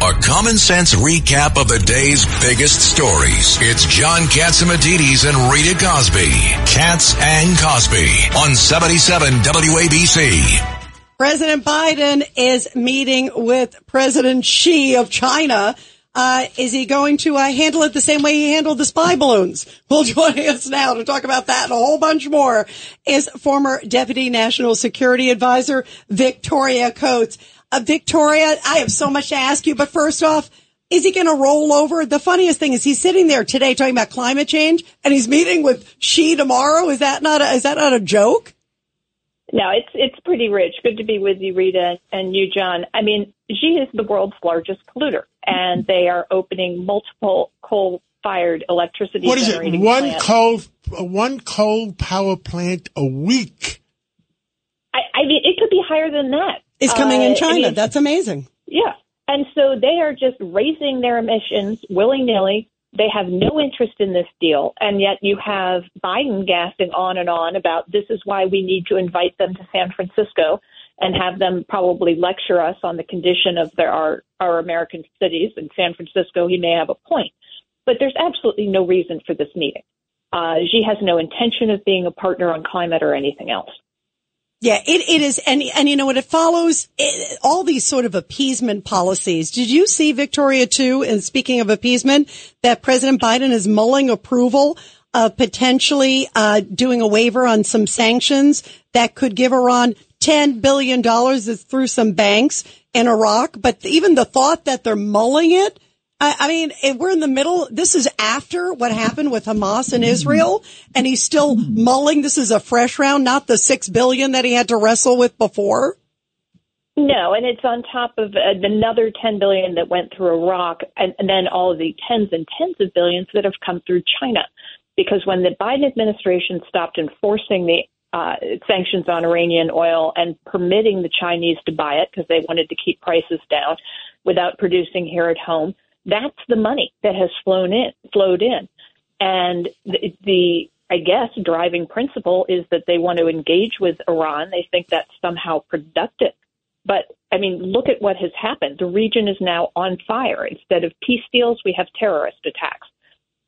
A common sense recap of the day's biggest stories. It's John Catsimatidis and Rita Cosby. Cats and Cosby on 77 WABC. President Biden is meeting with President Xi of China. Uh, is he going to uh, handle it the same way he handled the spy balloons? Well, joining us now to talk about that and a whole bunch more is former Deputy National Security Advisor Victoria Coates. Uh, Victoria, I have so much to ask you, but first off, is he going to roll over? The funniest thing is he's sitting there today talking about climate change and he's meeting with Xi tomorrow. Is that not a, is that not a joke? No, it's it's pretty rich. Good to be with you, Rita, and you, John. I mean, Xi is the world's largest polluter, and they are opening multiple coal-fired electricity. What is it? One plants. coal, one coal power plant a week. I, I mean, it could be higher than that. Is coming Uh, in I China. mean, That's amazing. Yeah. And so they are just raising their emissions willy nilly. They have no interest in this deal. And yet you have Biden gassing on and on about this is why we need to invite them to San Francisco and have them probably lecture us on the condition of their, our, our American cities. In San Francisco, he may have a point. But there's absolutely no reason for this meeting. Uh, Xi has no intention of being a partner on climate or anything else. Yeah, it, it is. And, and you know what? It follows it, all these sort of appeasement policies. Did you see Victoria too? And speaking of appeasement, that President Biden is mulling approval of potentially, uh, doing a waiver on some sanctions that could give Iran $10 billion through some banks in Iraq. But even the thought that they're mulling it, I, I mean, we're in the middle. This is after what happened with Hamas and Israel, and he's still mulling. This is a fresh round, not the six billion that he had to wrestle with before. No, and it's on top of uh, another 10 billion that went through Iraq, and, and then all of the tens and tens of billions that have come through China. Because when the Biden administration stopped enforcing the uh, sanctions on Iranian oil and permitting the Chinese to buy it because they wanted to keep prices down without producing here at home, that's the money that has flown in, flowed in, and the, the I guess driving principle is that they want to engage with Iran. They think that's somehow productive. But I mean, look at what has happened. The region is now on fire. Instead of peace deals, we have terrorist attacks.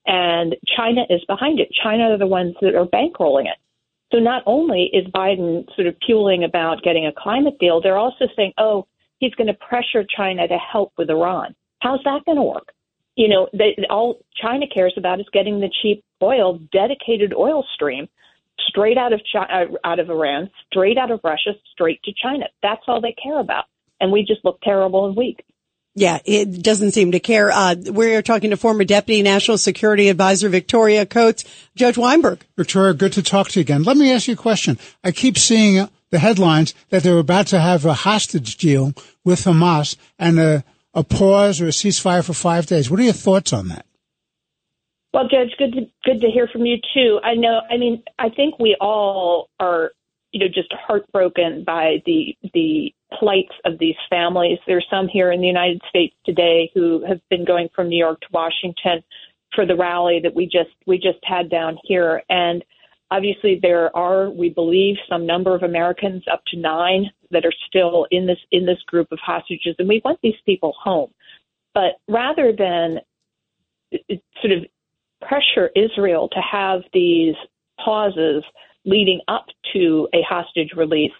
And China is behind it. China are the ones that are bankrolling it. So not only is Biden sort of puling about getting a climate deal, they're also saying, oh, he's going to pressure China to help with Iran. How's that going to work? You know, they, all China cares about is getting the cheap oil, dedicated oil stream straight out of China, out of Iran, straight out of Russia, straight to China. That's all they care about. And we just look terrible and weak. Yeah, it doesn't seem to care. Uh, we're talking to former Deputy National Security Advisor Victoria Coates, Judge Weinberg. Victoria, good to talk to you again. Let me ask you a question. I keep seeing the headlines that they're about to have a hostage deal with Hamas and a, a pause or a ceasefire for five days. What are your thoughts on that? Well, Judge, good to good to hear from you too. I know. I mean, I think we all are, you know, just heartbroken by the the plights of these families. There's some here in the United States today who have been going from New York to Washington for the rally that we just we just had down here, and obviously there are, we believe, some number of Americans, up to nine, that are still in this in this group of hostages, and we want these people home. But rather than sort of pressure Israel to have these pauses leading up to a hostage release,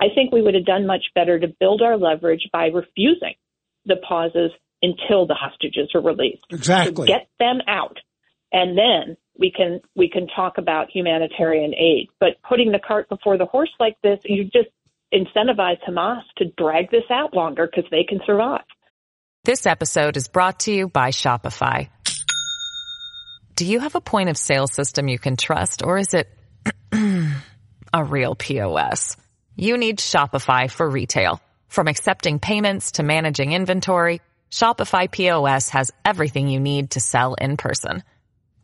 I think we would have done much better to build our leverage by refusing the pauses until the hostages are released. Exactly. So get them out, and then we can we can talk about humanitarian aid. But putting the cart before the horse like this, you just incentivize Hamas to drag this out longer because they can survive. This episode is brought to you by Shopify. Do you have a point of sale system you can trust or is it a real POS? You need Shopify for retail. From accepting payments to managing inventory, Shopify POS has everything you need to sell in person.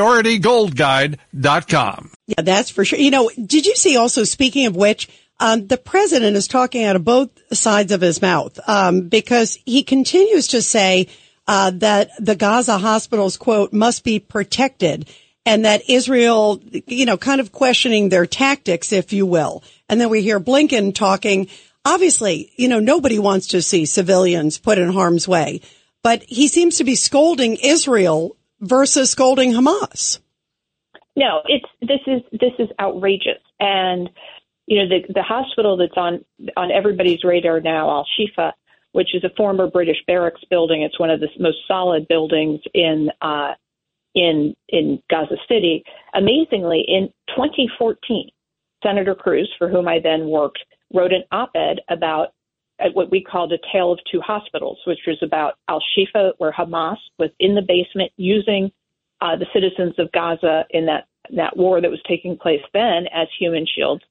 PriorityGoldGuide.com. Yeah, that's for sure. You know, did you see also, speaking of which, um, the president is talking out of both sides of his mouth um, because he continues to say uh, that the Gaza hospitals, quote, must be protected and that Israel, you know, kind of questioning their tactics, if you will. And then we hear Blinken talking. Obviously, you know, nobody wants to see civilians put in harm's way, but he seems to be scolding Israel versus scolding Hamas. No, it's this is this is outrageous, and you know the the hospital that's on on everybody's radar now, Al Shifa, which is a former British barracks building. It's one of the most solid buildings in uh, in in Gaza City. Amazingly, in 2014, Senator Cruz, for whom I then worked, wrote an op-ed about uh, what we called a tale of two hospitals, which was about Al Shifa, where Hamas was in the basement using uh, the citizens of Gaza in that that war that was taking place then as human shields,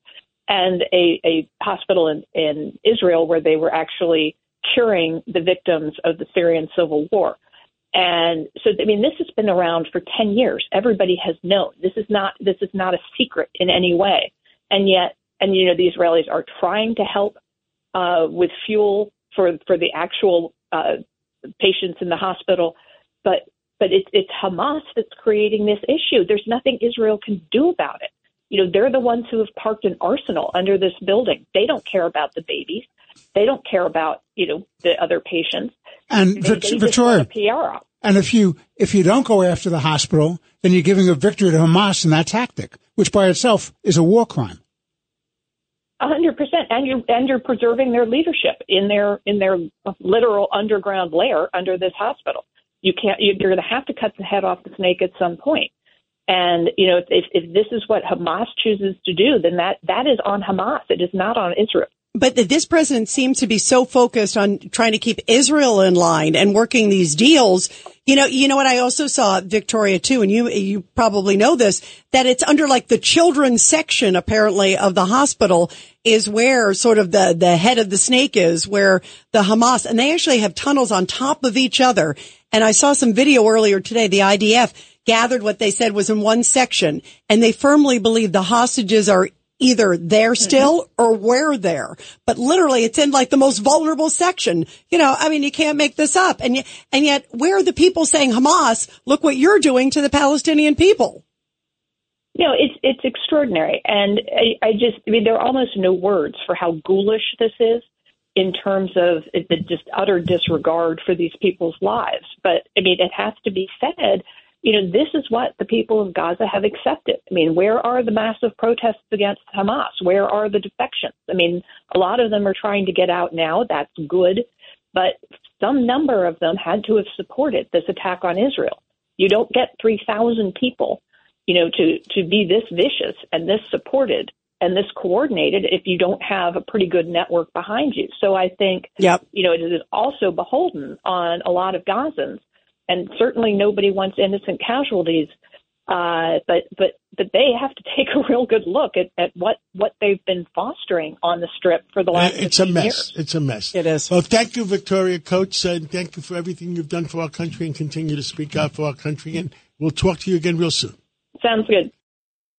and a, a hospital in, in Israel where they were actually curing the victims of the Syrian civil war. And so, I mean, this has been around for 10 years. Everybody has known this is not this is not a secret in any way. And yet, and you know, the Israelis are trying to help uh, with fuel for for the actual uh, patients in the hospital, but but it's it's Hamas that's creating this issue. There's nothing Israel can do about it. You know, they're the ones who have parked an arsenal under this building. They don't care about the babies. They don't care about you know the other patients. And they, they Victoria, PR and if you if you don't go after the hospital, then you're giving a victory to Hamas in that tactic, which by itself is a war crime. Hundred percent, and you're and you're preserving their leadership in their in their literal underground lair under this hospital. You can't. You're going to have to cut the head off the snake at some point. And you know, if if this is what Hamas chooses to do, then that that is on Hamas. It is not on Israel. But this president seems to be so focused on trying to keep Israel in line and working these deals. You know, you know what I also saw Victoria too, and you you probably know this that it's under like the children's section apparently of the hospital is where sort of the the head of the snake is, where the Hamas and they actually have tunnels on top of each other. And I saw some video earlier today. The IDF gathered what they said was in one section, and they firmly believe the hostages are either there still or we're there. But literally it's in like the most vulnerable section. You know, I mean, you can't make this up. And, and yet where are the people saying Hamas, look what you're doing to the Palestinian people? You know, it's it's extraordinary, and I, I just I mean there are almost no words for how ghoulish this is in terms of the just utter disregard for these people's lives. But I mean, it has to be said you know, this is what the people of Gaza have accepted. I mean, where are the massive protests against Hamas? Where are the defections? I mean, a lot of them are trying to get out now. That's good. But some number of them had to have supported this attack on Israel. You don't get 3,000 people, you know, to, to be this vicious and this supported and this coordinated if you don't have a pretty good network behind you. So I think, yep. you know, it is also beholden on a lot of Gazans and certainly nobody wants innocent casualties. Uh, but but but they have to take a real good look at, at what, what they've been fostering on the strip for the last. It's a mess. Years. It's a mess. It is. Well, thank you, Victoria Coates, and thank you for everything you've done for our country and continue to speak out for our country. And we'll talk to you again real soon. Sounds good.